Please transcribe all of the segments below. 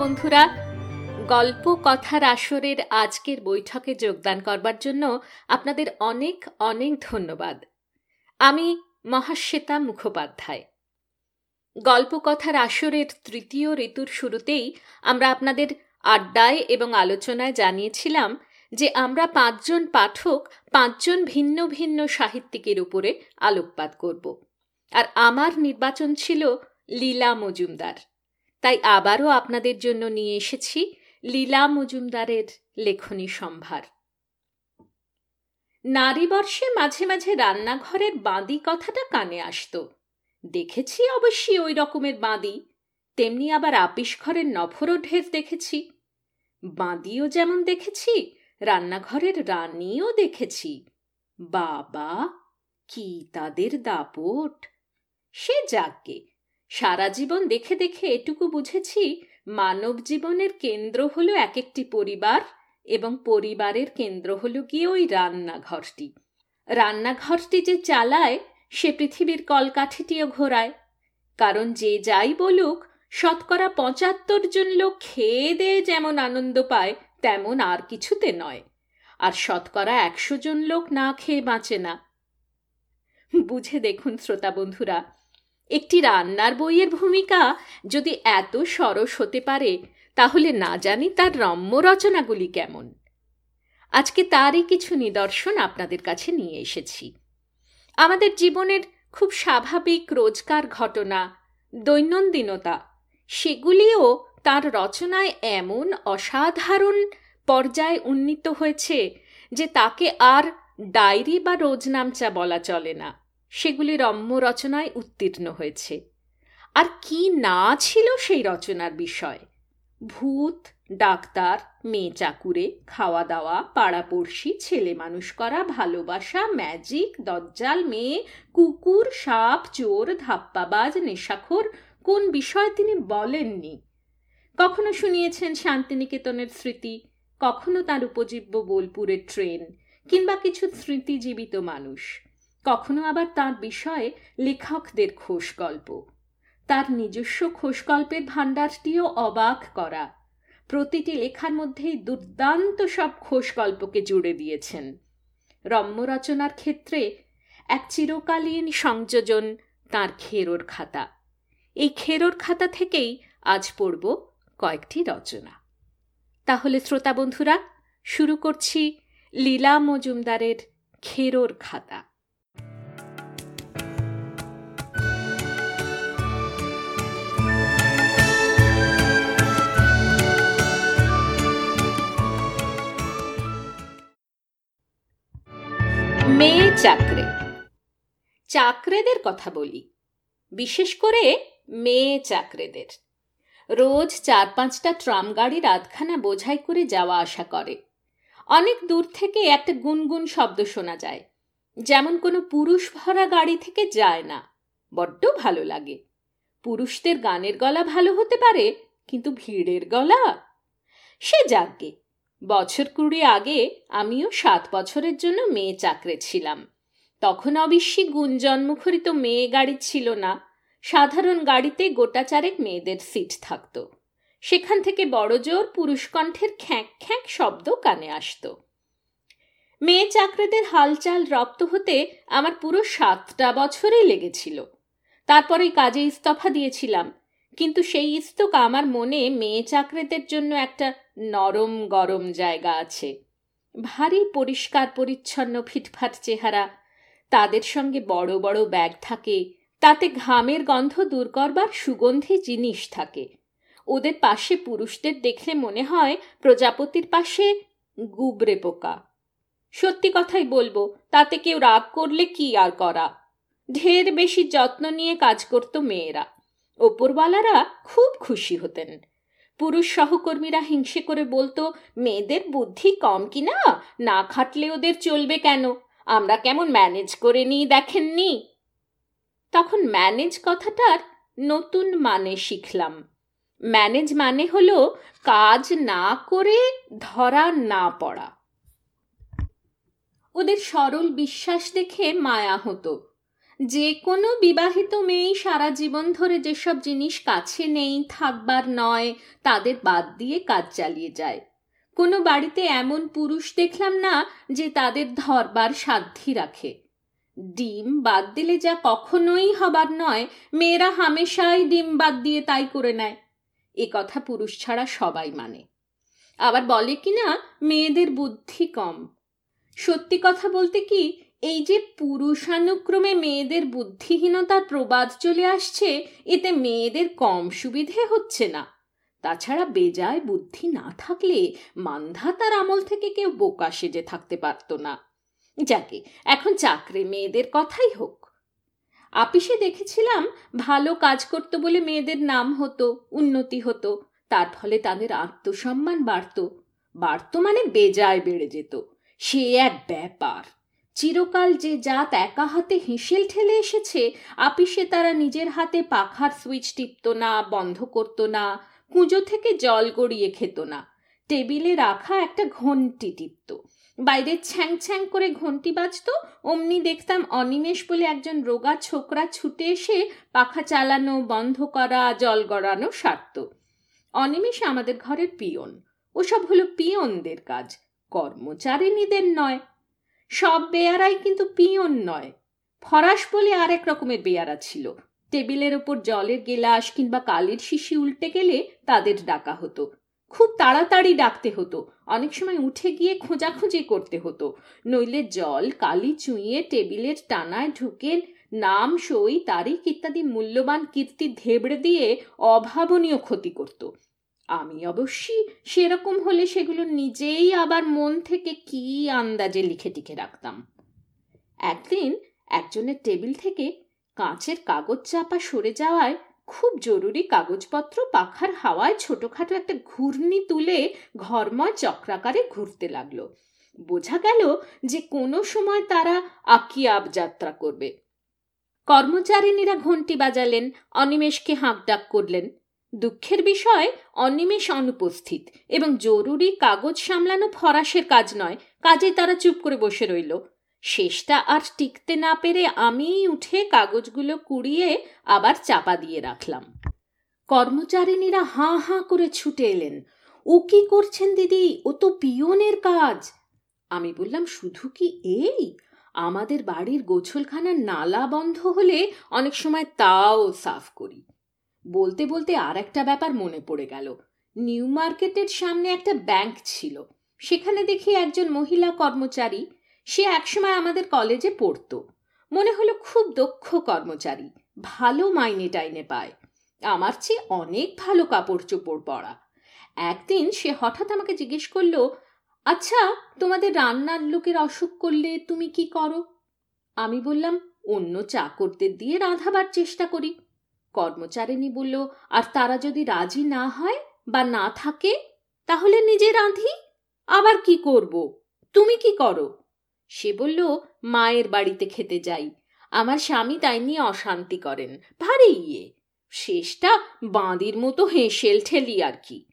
বন্ধুরা, গল্প কথার আসরের আজকের বৈঠকে যোগদান করবার জন্য আপনাদের অনেক অনেক ধন্যবাদ। আমি মহাশ্বেতা মুখোপাধ্যায়। গল্প কথার আসরের তৃতীয় ঋতুর শুরুতেই আমরা আপনাদের আড্ডায় এবং আলোচনায় জানিয়েছিলাম যে আমরা পাঁচজন পাঠক পাঁচজন ভিন্ন ভিন্ন সাহিত্যিকের উপরে আলোকপাত করব। আর আমার নির্বাচন ছিল লীলা মজুমদার। তাই আবারও আপনাদের জন্য নিয়ে এসেছি লীলা মজুমদারের লেখনী সম্ভার। নারীবর্ষে মাঝে মাঝে রান্নাঘরের বাঁদি কথাটা কানে আসত। দেখেছি অবশ্যই ওই রকমের বাঁদি। তেমনি আবার আপিস ঘরের নফরও ঢের দেখেছি। বাঁদিও যেমন দেখেছি, রান্নাঘরের রানীও দেখেছি। বাবা, কি তাদের দাপট! সে যাকে সারা জীবন দেখে দেখে এটুকু বুঝেছি, মানব জীবনের কেন্দ্র হলো এক একটি পরিবার এবং পরিবারের কেন্দ্র হলো গিয়ে ওই রান্নাঘরটি। রান্নাঘরটি যে চালায়, সে পৃথিবীর কলকাঠিটিও ঘোরায়। কারণ যে যাই বলুক, শতকরা পঁচাত্তর জন লোক খেয়ে দিয়ে যেমন আনন্দ পায়, তেমন আর কিছুতে নয়। আর শতকরা একশো জন লোক না খেয়ে বাঁচে না। বুঝে দেখুন শ্রোতা বন্ধুরা একটি রান্নার বইয়ের ভূমিকা যদি এত সরস হতে পারে, তাহলে না জানি তার রম্য রচনাগুলি কেমন। আজকে তারই কিছু নিদর্শন আপনাদের কাছে নিয়ে এসেছি। আমাদের জীবনের খুব স্বাভাবিক রোজকার ঘটনা, দৈনন্দিনতা, সেগুলিও তার রচনায় এমন অসাধারণ পর্যায়ে উন্নীত হয়েছে যে তাকে আর ডায়েরি বা রোজনামচা বলা চলে না। সেগুলি রম্য রচনায় উত্তীর্ণ হয়েছে। আর কি না ছিল সেই রচনার বিষয়? ভূত, ডাক্তার, মেয়ে চাকুরে খাওয়া দাওয়া পাড়াপড়শি, ছেলে মানুষ করা, ভালোবাসা ম্যাজিক দজ্জাল মেয়ে, কুকুর, সাপ, চোর, ধাপ্পাবাজ, নেশাখোর, কোন বিষয় তিনি বলেননি? কখনো শুনিয়েছেন শান্তিনিকেতনের স্মৃতি? কখনো তার উপজীব্য বোলপুরের ট্রেন? কিংবা কিছু স্মৃতিজীবিত মানুষ? কখনো আবার তার বিষয়ে লেখকদের খোশ গল্প তার নিজস্ব খোশগল্পের ভাণ্ডারটিও অবাক করা। প্রতিটি লেখার মধ্যেই দুর্দান্ত সব খোশ গল্পকে জুড়ে দিয়েছেন। রম্য রচনার ক্ষেত্রে এক চিরকালীন সংযোজন তার খেরোর খাতা। এই খেরোর খাতা থেকেই আজ পড়ব কয়েকটি রচনা। তাহলে শ্রোতা বন্ধুরা, শুরু করছি লীলা মজুমদারের খেরোর খাতা। চাকরে। চাকরেদের কথা বলি। বিশেষ করে মেয়ে চাকরেদের। রোজ চার পাঁচটা ট্রাম গাড়ির আধখানা বোঝাই করে যাওয়া আসা করে। অনেক দূর থেকে একটা গুনগুন শব্দ শোনা যায়। যেমন কোনো পুরুষ ভরা গাড়ি থেকে যায় না। বড্ড ভালো লাগে। পুরুষদের গানের গলা ভালো হতে পারে, কিন্তু ভিড়ের গলা? সে যাকে বছর কুড়ি আগে আমিও সাত বছরের জন্য মেয়ে চাকরে ছিলাম। তখন অবশ্যই গুঞ্জন্মুখরিত মেয়ে গাড়ি ছিল না, সাধারণ গাড়িতে গোটা চারেক মেয়েদের সিট থাকত। সেখান থেকে বড় জোর পুরুষকণ্ঠের খ্যাঁক খ্যাঁক শব্দ কানে আসত। মেয়ে চাকরেদের হালচাল রপ্ত হতে আমার পুরো সাতটা বছরে লেগেছিল। তারপরে কাজে ইস্তফা দিয়েছিলাম কিন্তু সেই ইস্তক আমার মনে মেয়ে চাকরেদের জন্য একটা নরম গরম জায়গা আছে। ভারী, পরিষ্কার, পরিচ্ছন্ন, ফিটফাট চেহারা। তাদের সঙ্গে বড় বড় ব্যাগ থাকে। তাতে ঘামের গন্ধ দূর করবার সুগন্ধি জিনিস থাকে। ওদের পাশে পুরুষদের দেখলে মনে হয় প্রজাপতির পাশে গুবরে পোকা। সত্যি কথাই বলব, তাতে কেউ রাগ করলে কি আর করা? ঢের বেশি যত্ন নিয়ে কাজ করত মেয়েরা। ওপরওয়ালারা খুব খুশি হতেন। পুরুষ সহকর্মীরা হিংসে করে বলতো, মেয়েদের বুদ্ধি কম কি না? না খাটলে ওদের চলবে কেন? আমরা কেমন ম্যানেজ করে নিই দেখেননি? তখন ম্যানেজ কথাটার নতুন মানে শিখলাম। ম্যানেজ মানে হলো কাজ না করে ধরা না পড়া। ওদের সরল বিশ্বাস দেখে মায়া হতো। যে কোনো বিবাহিত মেয়েই সারা জীবন ধরে যেসব জিনিস কাছে নেই, থাকবার নয়, তাদের বাদ দিয়ে কাজ চালিয়ে যায়। কোনো বাড়িতে এমন পুরুষ দেখলাম না যে তাদের ধরবার সাধ্যি রাখে। ডিম বাদ দিলে যা কখনোই হবার নয়, মেয়েরা হামেশাই ডিম বাদ দিয়ে তাই করে নেয়। এ কথা পুরুষ ছাড়া সবাই মানে। আবার বলে কি না, মেয়েদের বুদ্ধি কম। সত্যি কথা বলতে কি এই যে পুরুষানুক্রমে মেয়েদের বুদ্ধিহীনতার প্রবাদ চলে আসছে, এতে মেয়েদের কম সুবিধে হচ্ছে না। তাছাড়া বেজায় বুদ্ধি না থাকলে মান্ধাতার আমল থেকে কেউ বোকা সেজে থাকতে পারত না। যাকে, এখন চাকরি মেয়েদের কথাই হোক। আপিসে দেখেছিলাম ভালো কাজ করতো বলে মেয়েদের নাম হতো, উন্নতি হতো। তার ফলে তাদের আত্মসম্মান বাড়ত। বাড়ত মানে বেজায় বেড়ে যেত। সে এক ব্যাপার। চিরকাল যে জাত একা হাতে হিঁসেল ঠেলে এসেছে, আপিসে তারা নিজের হাতে পাখার সুইচ টিপত না, বন্ধ করত না, কুঁজো থেকে জল গড়িয়ে খেত না। টেবিলে রাখা একটা ঘন্টি টিপত। বাইরে ছ্যাং ছ্যাং করে ঘন্টি বাজত, অমনি দেখতাম অনিমেষ বলে একজন রোগা ছোকরা ছুটে এসে পাখা চালানো, বন্ধ করা, জল গড়ানো সারত। অনিমেষ আমাদের ঘরের পিয়ন। ওসব হলো পিয়নদের কাজ। কর্মচারিণীদের নয়। সব বেয়ারাই কিন্তু পিয়ন নয়। ফরাস বলে আরেক রকমের বেয়ারা ছিল। টেবিলের ওপর জলের গেলাস কিংবা কালের শিশি উল্টে গেলে তাদের ডাকা হতো। খুব তাড়াতাড়ি ডাকতে হতো। অনেক সময় উঠে গিয়ে খোঁজাখুঁজি করতে হতো। নইলে জল, কালি চুইয়ে টেবিলের টানায় ঢুকে নাম, সই, তারিখ ইত্যাদি মূল্যবান কীর্তি ধেবড়ে দিয়ে অভাবনীয় ক্ষতি করত। আমি অবশ্যই সেরকম হলে সেগুলো নিজেই আবার মন থেকে কি আন্দাজে লিখে টিখে রাখতাম। একদিন একজনের টেবিল থেকে কাঁচের কাগজ চাপা সরে যাওয়ায় খুব জরুরি কাগজপত্র পাখার হাওয়ায় ছোটখাটো একটা ঘূর্ণি তুলে ঘরময় চক্রাকারে ঘুরতে লাগল। বোঝা গেল যে কোনো সময় তারা আকিয়াব যাত্রা করবে। কর্মচারিণীরা ঘন্টি বাজালেন, অনিমেষকে হাঁক ডাক করলেন। দুঃখের বিষয়, অনিমেষ অনুপস্থিত এবং জরুরি কাগজ সামলানো ফরাসের কাজ নয় কাজে তারা চুপ করে বসে রইল। শেষটা আর টিকতে না পেরে আমিই উঠে কাগজগুলো কুড়িয়ে আবার চাপা দিয়ে রাখলাম। কর্মচারিণীরা হাঁ হাঁ করে ছুটে এলেন। ও কি করছেন দিদি? ও তো পিয়নের কাজ! আমি বললাম, শুধু কি এই? আমাদের বাড়ির গোছলখানার নালা বন্ধ হলে অনেক সময় তাও সাফ করি। বলতে বলতে আর একটা ব্যাপার মনে পড়ে গেল। নিউ মার্কেটের সামনে একটা ব্যাংক ছিল। সেখানে দেখি একজন মহিলা কর্মচারী, সে একসময় আমাদের কলেজে পড়তো। মনে হলো খুব দক্ষ কর্মচারী, ভালো মাইনে টাইনে পায়। আমার চেয়ে অনেক ভালো কাপড় চোপড় পরা। একদিন সে হঠাৎ আমাকে জিজ্ঞেস করল আচ্ছা তোমাদের রান্নার লোকের অসুখ করলে তুমি কি করো? আমি বললাম, অন্য চাকরদের দিয়ে রাঁধাবার চেষ্টা করি। কর্মচারিণী বলল, আর তারা যদি রাজি না হয় বা না থাকে, তাহলে নিজে রাঁধি? আবার কি করব? তুমি কি করো? সে বলল, মায়ের বাড়িতে খেতে যাই। আমার স্বামী তাই নিয়ে অশান্তি করেন। ভারী ইয়ে। শেষটা বাঁদির মতো হেঁসেল ঠেলি আর কি।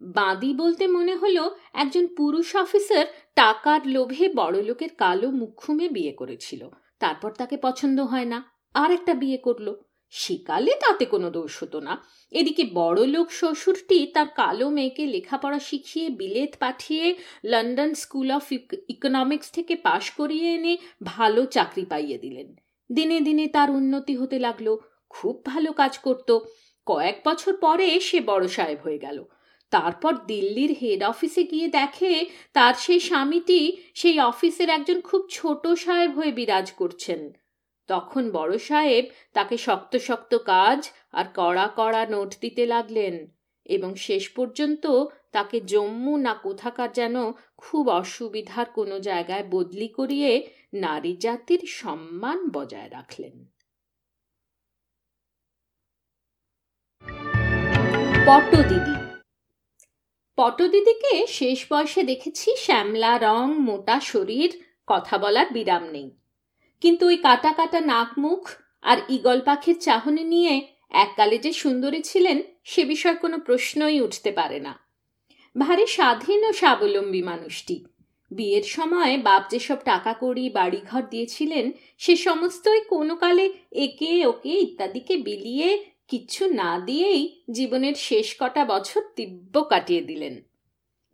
বাঁদি বলতে মনে হলো, একজন পুরুষ অফিসার টাকার লোভে বড়লোকের কালো মুখুমে বিয়ে করেছিল। তারপর তাকে পছন্দ হয় না। আর একটা বিয়ে করল। সেকালে তাতে কোনো দোষ হতো না। এদিকে বড় লোক শ্বশুরটি তার কালো মেয়েকে লেখাপড়া শিখিয়ে বিলেত পাঠিয়ে লন্ডন স্কুল অফ ইকোনমিক্স থেকে পাশ করিয়ে এনে ভালো চাকরি পাইয়ে দিলেন। দিনে দিনে তার উন্নতি হতে লাগল, খুব ভালো কাজ করত। কয়েক বছর পরে সে বড় সাহেব হয়ে গেল। তারপর দিল্লির হেড অফিসে গিয়ে দেখে তার সেই স্বামীটি সেই অফিসের একজন খুব ছোট সাহেব হয়ে বিরাজ করছেন। তখন বড় সাহেব তাকে শক্ত শক্ত কাজ আর কড়া কড়া নোট দিতে লাগলেন এবং শেষ পর্যন্ত তাকে জম্মু না কোথাকার যেন খুব অসুবিধার কোনো জায়গায় বদলি করিয়ে নারী জাতির সম্মান বজায় রাখলেন। পটদিদি। পটদিদিকে শেষ বয়সে দেখেছি শ্যামলা, রং, মোটা, শরীর, কথা বলার বিরাম নেই। কিন্তু ওই কাটা কাটা নাক মুখ আর ইগল পাখির চাহনি নিয়ে এককালে যে সুন্দরী ছিলেন, সে বিষয়ে কোনো প্রশ্নই উঠতে পারে না। ভারী স্বাধীন ও স্বাবলম্বী মানুষটি। বিয়ের সময় বাপ যেসব টাকা কড়ি বাড়িঘর দিয়েছিলেন, সে সমস্তই কোনো কালে একে ওকে ইত্যাদিকে বিলিয়ে কিচ্ছু না দিয়েই জীবনের শেষ কটা বছর দিব্য কাটিয়ে দিলেন।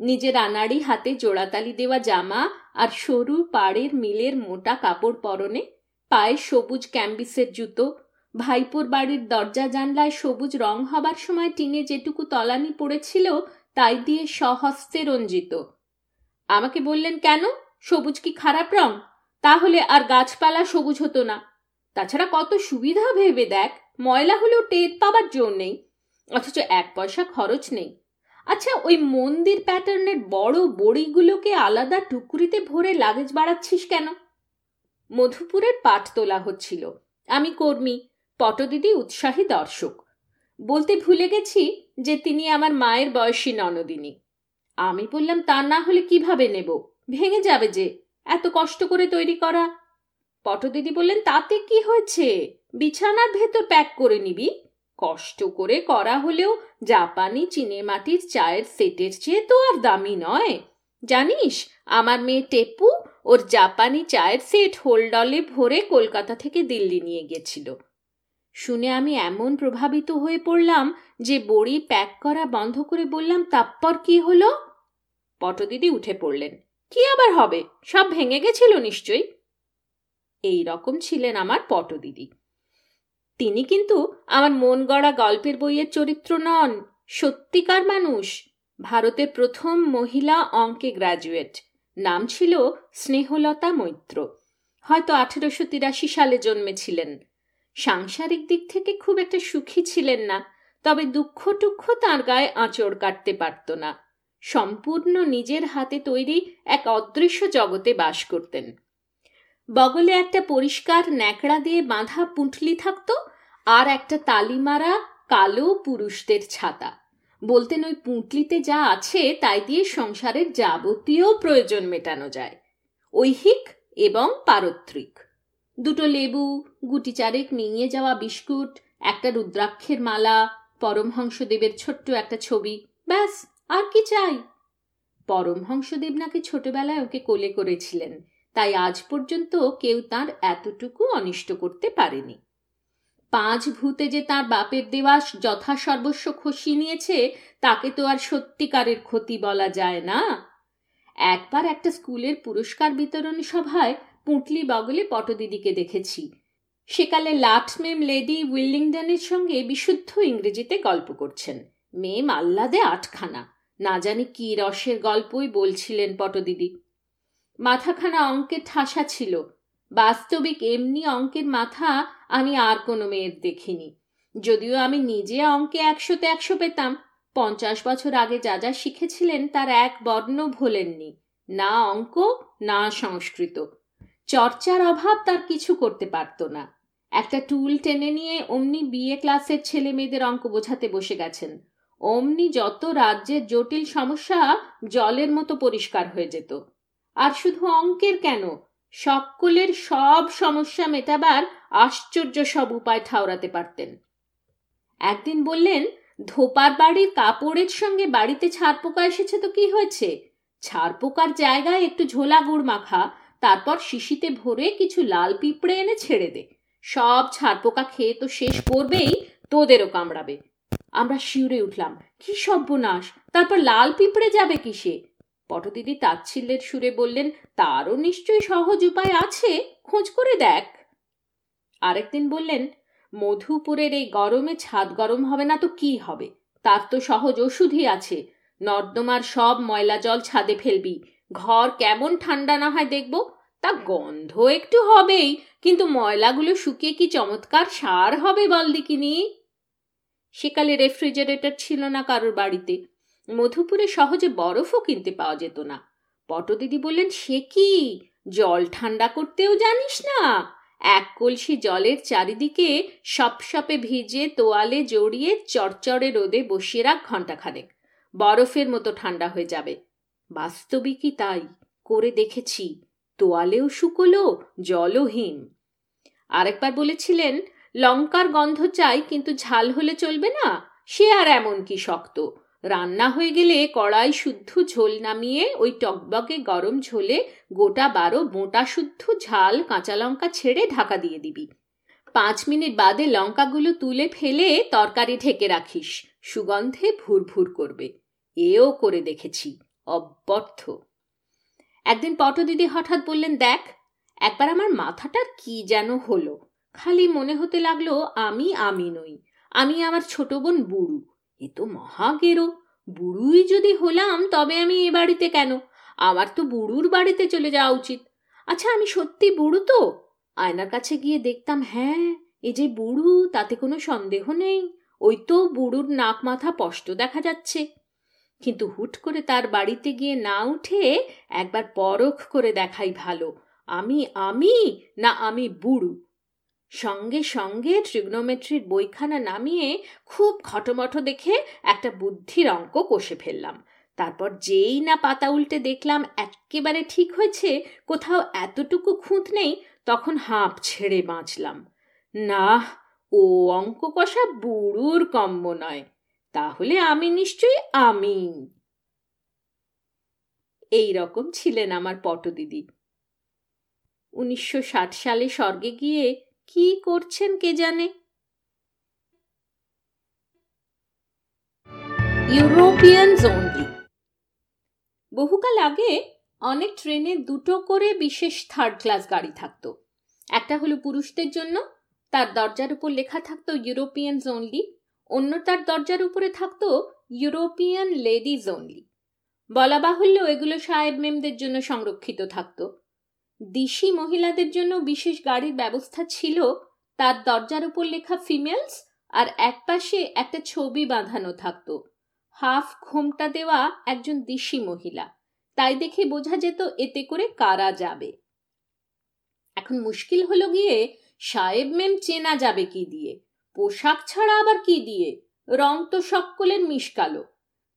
নিজের আনাড়ি হাতে জোড়াতালি দেওয়া জামা আর সরু পাড়ের মিলের মোটা কাপড় পরনে পায়ে সবুজ ক্যাম্বিসের জুতো, ভাইপোর বাড়ির দরজা জানলায় সবুজ রং হবার সময় টিনে যেটুকু তলানি পড়েছিল, তাই দিয়ে সহস্তে রঞ্জিত। আমাকে বললেন কেন? সবুজ কি খারাপ রং? তাহলে আর গাছপালা সবুজ হতো না। তাছাড়া কত সুবিধা ভেবে দেখ, ময়লা হলেও টের পাবার জোর নেই, অথচ এক পয়সা খরচ নেই। আচ্ছা ওই মন্দির প্যাটার্নের বড় বড়িগুলোকে আলাদা টুকরিতে ভরে লাগেজ বাড়াচ্ছিস কেন? মধুপুরের পাঠ তোলা হচ্ছিল। আমি কর্মী, পটদিদি উৎসাহী দর্শক। বলতে ভুলে গেছি যে তিনি আমার মায়ের বয়সী ননদিনী। আমি বললাম, তা না হলে কীভাবে নেব? ভেঙে যাবে যে, এত কষ্ট করে তৈরি করা? পটদিদি বললেন, তাতে কি হয়েছে? বিছানার ভেতর প্যাক করে নিবি। কষ্ট করে করা হলেও জাপানি চিনেমাটির চায়ের সেটের চেয়ে তো আর দামি নয়। জানিস, আমার মেয়ে টেপু ওর জাপানি চায়ের সেট হোলডলে ভরে কলকাতা থেকে দিল্লি নিয়ে গেছিল। শুনে আমি এমন প্রভাবিত হয়ে পড়লাম যে বড়ি প্যাক করা বন্ধ করে বললাম, তারপর কি হলো? পটদিদি উঠে পড়লেন। কি আবার হবে? সব ভেঙে গেছিল নিশ্চয়ই? এই রকম ছিলেন আমার পটদিদি। তিনি কিন্তু আমার মন গড়া গল্পের বইয়ের চরিত্র নন, সত্যিকার মানুষ। ভারতের প্রথম মহিলা অঙ্কে গ্রাজুয়েট। নাম ছিল স্নেহলতা মৈত্র। হয়তো আঠেরোশো তিরাশি সালে জন্মেছিলেন। সাংসারিক দিক থেকে খুব একটা সুখী ছিলেন না, তবে দুঃখ টুক্ষ তাঁর গায়ে আঁচড় কাটতে পারত না। সম্পূর্ণ নিজের হাতে তৈরি এক অদৃশ্য জগতে বাস করতেন। বগলে একটা পরিষ্কার ন্যাকড়া দিয়ে বাঁধা পুঁটলি থাকতো আর একটা তালিমারা কালো পুরুষদের ছাতা। বলতেন ওই পুঁটলিতে যা আছে তাই দিয়ে সংসারের যাবতীয় প্রয়োজন মেটানো যায়। ঐহিক এবং পারত্রিক। দুটো লেবু, গুটি চারেক মিঙিয়ে যাওয়া বিস্কুট, একটা রুদ্রাক্ষের মালা, পরমহংসদেবের ছোট্ট একটা ছবি, ব্যাস, আর কি চাই? পরমহংসদেব নাকি ছোটবেলায় ওকে কোলে করেছিলেন। তাই আজ পর্যন্ত কেউ তার এতটুকু অনিষ্ট করতে পারেনি। পাঁচ ভূতে যে তার বাপের দেওয়া যথাসর্বস্ব খসি নিয়েছে, তাকে তো আর সত্যিকারের ক্ষতি বলা যায় না। একবার একটা স্কুলের পুরস্কার বিতরণ সভায় পুঁটলি বগলে পটদিদিকে দেখেছি। সেকালে লাটমেম লেডি উইলিংডনের সঙ্গে বিশুদ্ধ ইংরেজিতে গল্প করছেন। মেম আহ্লাদে আটখানা। না জানি কি রসের গল্পই বলছিলেন পটদিদি। মাথাখানা অঙ্কের ঠাসা ছিল। বাস্তবিক এমনি অঙ্কের মাথা আমি আর কোনো মেয়ের দেখিনি। যদিও আমি নিজে অঙ্কে একশোতে একশো পেতাম, পঞ্চাশ বছর আগে যা যা শিখেছিলেন তার এক বর্ণ ভোলেননি, না অঙ্ক, না সংস্কৃত। চর্চার অভাব তার কিছু করতে পারত না। একটা টুল টেনে নিয়ে অমনি বিএ ক্লাসের ছেলে মেয়েদের অঙ্ক বোঝাতে বসে গেছেন। অমনি যত রাজ্যের জটিল সমস্যা জলের মতো পরিষ্কার হয়ে যেত। আর শুধু অঙ্কের কেন? সকলের সব সমস্যা মেটাবার আশ্চর্য সব উপায় ঠাউরাতে পারতেন। একদিন বললেন, ধোপার বাড়ির কাপড়ের সঙ্গে বাড়িতে ছাড় পোকা এসেছে তো কি হয়েছে? ছাড় পোকার জায়গায় একটু ঝোলা গুড় মাখা, তারপর শিশিতে ভরে কিছু লাল পিঁপড়ে এনে ছেড়ে দে। সব ছাড় পোকা খেয়ে তো শেষ করবেই, তোদেরও কামড়াবে। আমরা শিউরে উঠলাম, কি সর্বনাশ, তারপর লাল পিঁপড়ে যাবে কিসে? পটদিদি তাচ্ছিল্যের সুরে বললেন, তারও নিশ্চয়ই সহজ উপায় আছে, খোঁজ করে দেখ। আরেকদিন বললেন, মধুপুরের এই গরমে ছাদ গরম হবে না তো কি হবে? তার তো সহজ ওষুধই আছে। নর্দমার সব ময়লা জল ছাদে ফেলবি। ঘর কেমন ঠান্ডা না হয় দেখব? তা গন্ধ একটু হবেই, কিন্তু ময়লাগুলো শুকিয়ে কি চমৎকার সার হবে বল দিকিনি সেকালে রেফ্রিজারেটর ছিল না কারোর বাড়িতে। মধুপুরে সহজে বরফও কিনতে পাওয়া যেত না। পটদিদি বললেন, সে কি? জল ঠান্ডা করতেও জানিস না? এক কলসি জলের চারিদিকে সপসপে ভিজে তোয়ালে জড়িয়ে চরচরে রোদে বসিয়ে রাখ ঘণ্টাখানেক। বরফের মতো ঠান্ডা হয়ে যাবে। বাস্তবিকই তাই? করে দেখেছি। তোয়ালেও শুকোলো, জলও হিম আরেকবার বলেছিলেন, লঙ্কার গন্ধ চাই, কিন্তু ঝাল হলে চলবে না? সে আর এমন কি শক্ত? রান্না হয়ে গেলে কড়াই শুদ্ধ ঝোল নামিয়ে ওই টকবকে গরম ঝোলে গোটা বারো মোটা শুদ্ধ ঝাল কাঁচা লঙ্কা ছেড়ে ঢাকা দিয়ে দিবি। পাঁচ মিনিট বাদে লঙ্কাগুলো তুলে ফেলে তরকারি ঢেকে রাখিস। সুগন্ধে ভুর ভুর করবে। এও করে দেখেছি। অব্যর্থ। একদিন পটদিদি হঠাৎ বললেন, দেখ, একবার আমার মাথাটা কি যেন হলো। খালি মনে হতে লাগল আমি আমি নই। আমি আমার ছোট বোন বুড়ু। এ তো মহাগেরো বুড়ুই যদি হলাম, তবে আমি এ বাড়িতে কেন? আমার তো বুড়ুর বাড়িতে চলে যাওয়া উচিত। আচ্ছা আমি সত্যি বুড়ু তো? আয়নার কাছে গিয়ে দেখতাম হ্যাঁ এ যে বুড়ু, তাতে কোনো সন্দেহ নেই। ওই তো বুড়ুর নাক মাথা স্পষ্ট দেখা যাচ্ছে। কিন্তু হুট করে তার বাড়িতে গিয়ে না উঠে একবার পরখ করে দেখাই ভালো। আমি আমি না আমি বুড়ু? সঙ্গে সঙ্গে ট্রিগনোমেট্রির বইখানা নামিয়ে খুব খটোমটো দেখে একটা বুদ্ধির অঙ্ক কষে ফেললাম। তারপর যেই না পাতা উল্টে দেখলাম একেবারে ঠিক হয়েছে, কোথাও এতটুকু খুঁত নেই, তখন হাঁপ ছেড়ে বাঁচলাম। না ও অঙ্ক কষা বুড়ুর কম্ম নয়, তাহলে আমি নিশ্চয়ই আমি। এই রকম ছিলেন আমার পটদিদি উনিশশো ষাট সালে স্বর্গে গিয়ে কি করছেন কে জানে? ইউরোপিয়ান অনলি বহুকাল আগে অনেক ট্রেনে দুটো করে বিশেষ থার্ড ক্লাস গাড়ি থাকতো। একটা হলো পুরুষদের জন্য, তার দরজার উপর লেখা থাকতো ইউরোপিয়ান অনলি অন্য তার দরজার উপরে থাকতো ইউরোপিয়ান লেডিজ অনলি বলা বাহুল্য এগুলো সাহেব মেমদের জন্য সংরক্ষিত থাকতো। দিশি মহিলাদের জন্য বিশেষ গাড়ির ব্যবস্থা ছিল। তার দরজার উপর লেখা ফিমেলস আর একপাশে একটা ছবি বাঁধানো থাকতো। হাফ ঘোমটা দেওয়া একজন দিশি মহিলা। তাই দেখে বোঝা যেত এতে করে কারা যাবে। এখন মুশকিল হলো গিয়ে সাহেব মেম চেনা যাবে কি দিয়ে। পোশাক ছাড়া আবার কি দিয়ে? রং তো সকলের মিশকালো।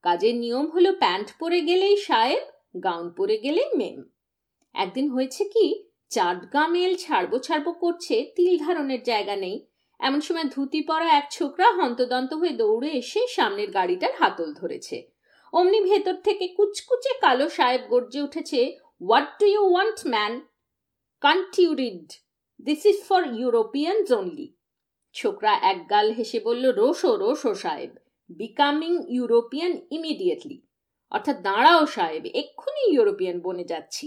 কাজের নিয়ম হলো প্যান্ট পরে গেলেই সাহেব, গাউন পরে গেলেই মেম একদিন হয়েছে কি চাটগা মেল ছাড়বো ছাড়বো করছে, তিল ধারণের জায়গা নেই। এমন সময় ধুতি পরা এক ছোকরা হন্তদন্ত হয়ে দৌড়ে এসে সামনের গাড়িটার হাতল ধরেছে। অমনি ভেতর থেকে কুচকুচে কালো সাহেব গর্জে উঠেছে what do you want man can't you read this is for Europeans only ছোকরা এক গাল হেসে বলল, রোশো রোশো সাহেব বিকামিং ইউরোপিয়ান ইমিডিয়েটলি অর্থাৎ দাঁড়াও সাহেব, এক্ষুনি ইউরোপিয়ান বনে যাচ্ছি।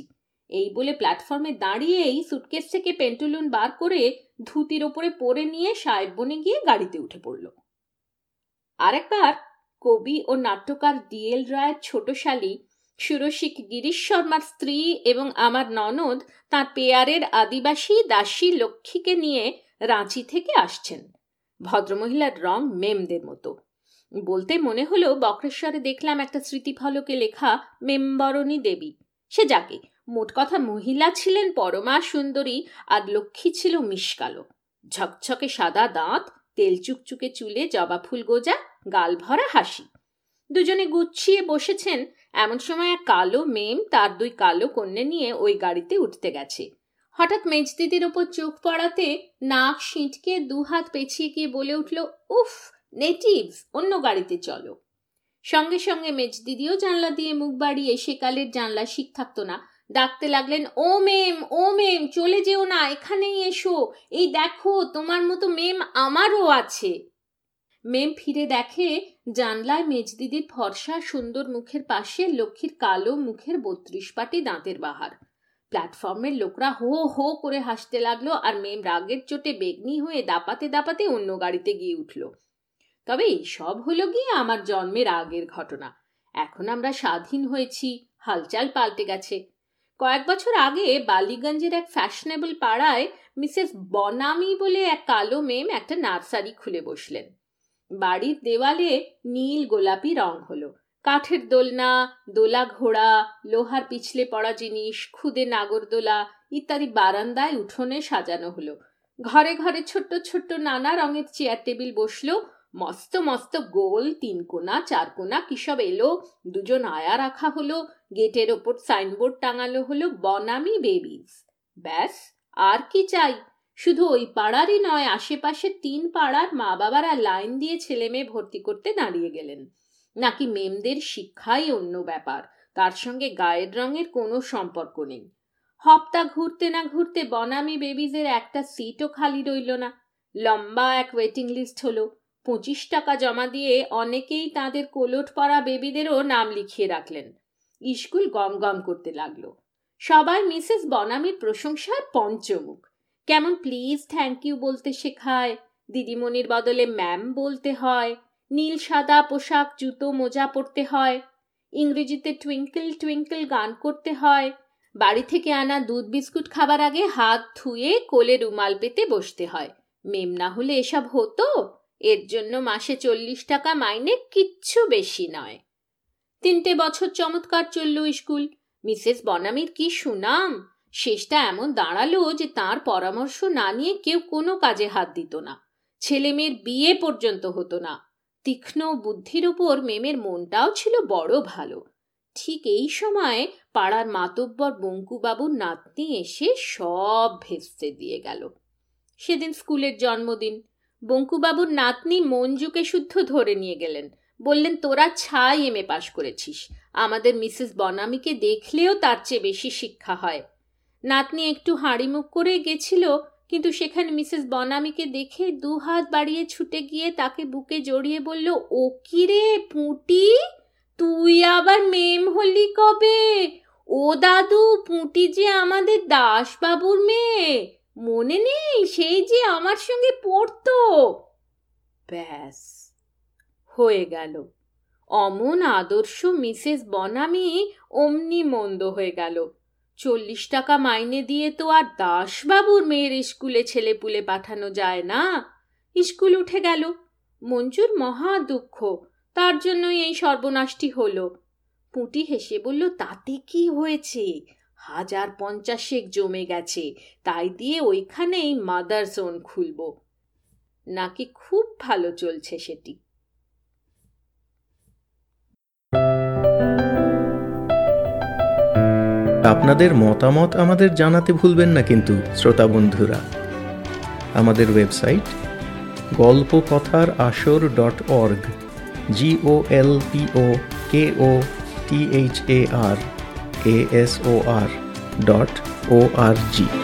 এই বলে প্ল্যাটফর্মে দাঁড়িয়েই সুটকেস থেকে পেন্টুলুন বার করে ধুতির ওপরে পরে নিয়ে সাহেব বনে গিয়ে গাড়িতে উঠে পড়ল। আরেকবার কবি ও নাট্যকার ডিএল রায়ের ছোট শালী সুরসিক গিরিশ শর্মার স্ত্রী এবং আমার ননদ তাঁর পেয়ারের আদিবাসী দাসী লক্ষ্মীকে নিয়ে রাঁচি থেকে আসছেন। ভদ্রমহিলার রং মেমদের মতো। বলতে মনে হলো বক্রেশ্বরে দেখলাম একটা স্মৃতিফলকে লেখা মেম্বরণী দেবী। সে যাকে মোট কথা মহিলা ছিলেন পরমা সুন্দরী আর লক্ষ্মী ছিল মিশকালো ঝকঝকে সাদা দাঁত, তেল চুকচুকে চুলে জবা ফুল গোজা, গাল ভরা হাসি। দুজনে গুছিয়ে বসেছেন। এমন সময় এক কালো মেম তার দুই কালো কন্যে নিয়ে ওই গাড়িতে উঠতে গেছে। হঠাৎ মেজদিদির ওপর চোখ পড়াতে নাক সিঁটকে দু হাত পেছিয়ে গিয়ে বলে উঠল, উফ নেটিভস অন্য গাড়িতে চলো। সঙ্গে সঙ্গে মেজদিদিও জানলা দিয়ে মুখ বাড়িয়ে সেকালের জানলা শিখ থাকতো না। ডাকতে লাগলেন, ও মেম ও মেম চলে যেও না, এখানেই এসো। এই দেখো, তোমার মতো মেম আমারও আছে। মেম ফিরে দেখে জানলায় মেজদিদির ফর্সা সুন্দর মুখের পাশে লক্ষ্মীর কালো মুখের বত্রিশ পাটি দাঁতের বাহার। প্ল্যাটফর্মের লোকরা হো হো করে হাসতে লাগল আর মেম রাগের চোটে বেগনি হয়ে দাপাতে দাপাতে অন্য গাড়িতে গিয়ে উঠল। তবে সব হলো গিয়ে আমার জন্মের আগের ঘটনা? এখন আমরা স্বাধীন হয়েছি, হালচাল পাল্টে গেছে। কয়েক বছর আগে বালিগঞ্জের এক ফ্যাশনেবল পাড়ায় মিসেস বনামি বলে এক কালো মেম একটা নার্সারি খুলে বসলেন। বাড়ির দেওয়ালে নীল গোলাপি রং হলো। কাঠের দোলনা, দোলা ঘোড়া, লোহার পিছলে পড়া জিনিস, খুদে নাগরদোলা ইত্যাদি বারান্দায় উঠোনে সাজানো হলো। ঘরে ঘরে ছোট্ট ছোট্ট নানা রঙের চেয়ার টেবিল বসল মস্ত মস্ত গোল, তিন কোনা, চার কোনা কিসব এলো? দুজন আয়া রাখা হলো, গেটের ওপর সাইনবোর্ড টাঙালো হলো, বনামি বেবিজ। ব্যাস, আর কি চাই? শুধু ওই পাড়ারই নয়, আশেপাশে তিন পাড়ার মা বাবারা লাইন দিয়ে ছেলে মেয়ে ভর্তি করতে দাঁড়িয়ে গেলেন। নাকি মেমদের শিক্ষাই অন্য ব্যাপার, তার সঙ্গে গায়ের রঙের কোনো সম্পর্ক নেই। হপ্তা ঘুরতে না ঘুরতে বনামি বেবিজের একটা সিটও খালি রইল না। লম্বা এক ওয়েটিং লিস্ট হলো। পঁচিশ টাকা জমা দিয়ে অনেকেই তাদের কোলট পড়া বেবিদেরও নাম লিখিয়ে রাখলেন। স্কুল গম গম করতে লাগল। সবাই মিসেস বনামির প্রশংসার পঞ্চমুখ। কেমন প্লিজ থ্যাংক ইউ বলতে শেখায়, দিদিমণির বদলে ম্যাম বলতে হয়, নীল সাদা পোশাক জুতো মোজা পরতে হয়, ইংরেজিতে টুইঙ্কেল টুইঙ্কেল গান করতে হয়, বাড়ি থেকে আনা দুধ বিস্কুট খাবার আগে হাত ধুয়ে কোলে রুমাল পেতে বসতে হয়। মেম না হলে এসব হতো? এর জন্য মাসে চল্লিশ টাকা মাইনে কিচ্ছু বেশি নয়। তিনটে বছর চমৎকার চলল স্কুল। মিসেস বনামির কি সুনাম? শেষটা এমন দাঁড়াল যে তার পরামর্শ না নিয়ে কেউ কোনো কাজে হাত দিত না। ছেলে মেয়ের বিয়ে পর্যন্ত হতো না। তীক্ষ্ণ বুদ্ধির উপর মেমের মনটাও ছিল বড় ভালো। ঠিক এই সময় পাড়ার মাতব্বর বঙ্কুবাবুর নাতনি এসে সব ভেস্তে দিয়ে গেল। সেদিন স্কুলের জন্মদিন। বঙ্কুবাবুর নাতনি মঞ্জুকে শুদ্ধ ধরে নিয়ে গেলেন। বললেন, তোরা ছাই এম এ পাশ করেছিস। আমাদের মিসেস বনামিকে দেখলেও তার চেয়ে বেশি শিক্ষা হয়। নাতনি একটু হাঁড়িমুখ করে গেছিল, কিন্তু সেখানে মিসেস বনামিকে দেখে দু হাত বাড়িয়ে ছুটে গিয়ে তাকে বুকে জড়িয়ে বলল, ও কি রে পুঁটি? তুই আবার মেম হলি কবে? ও দাদু, পুঁটি যে আমাদের দাসবাবুর মেয়ে। মনে নেই? সেই যে আমার সঙ্গে পড়তো। ব্যাস, হয়ে গেল। অমন আদর্শ মিসেস বনামি অমনি মন্দ হয়ে গেল। চল্লিশ টাকা মাইনে দিয়ে তো আর দাসবাবুর মেয়ের স্কুলে ছেলেপুলে পাঠানো যায় না। স্কুল উঠে গেল। মঞ্জুর মহা দুঃখ, তার জন্যই এই সর্বনাশটি হলো। পুঁটি হেসে বলল, তাতে কি হয়েছে? হাজার পঞ্চাশেক জমে গেছে, তাই দিয়ে ওইখানেই মাদার জোন খুলব। নাকি খুব ভালো চলছে সেটি। আপনাদের মতামত আমাদের জানাতে ভুলবেন না কিন্তু, শ্রোতা বন্ধুরা। আমাদের ওয়েবসাইট গল্প কথার আসর dot org G O L P O K O T H A R A S O R dot O R G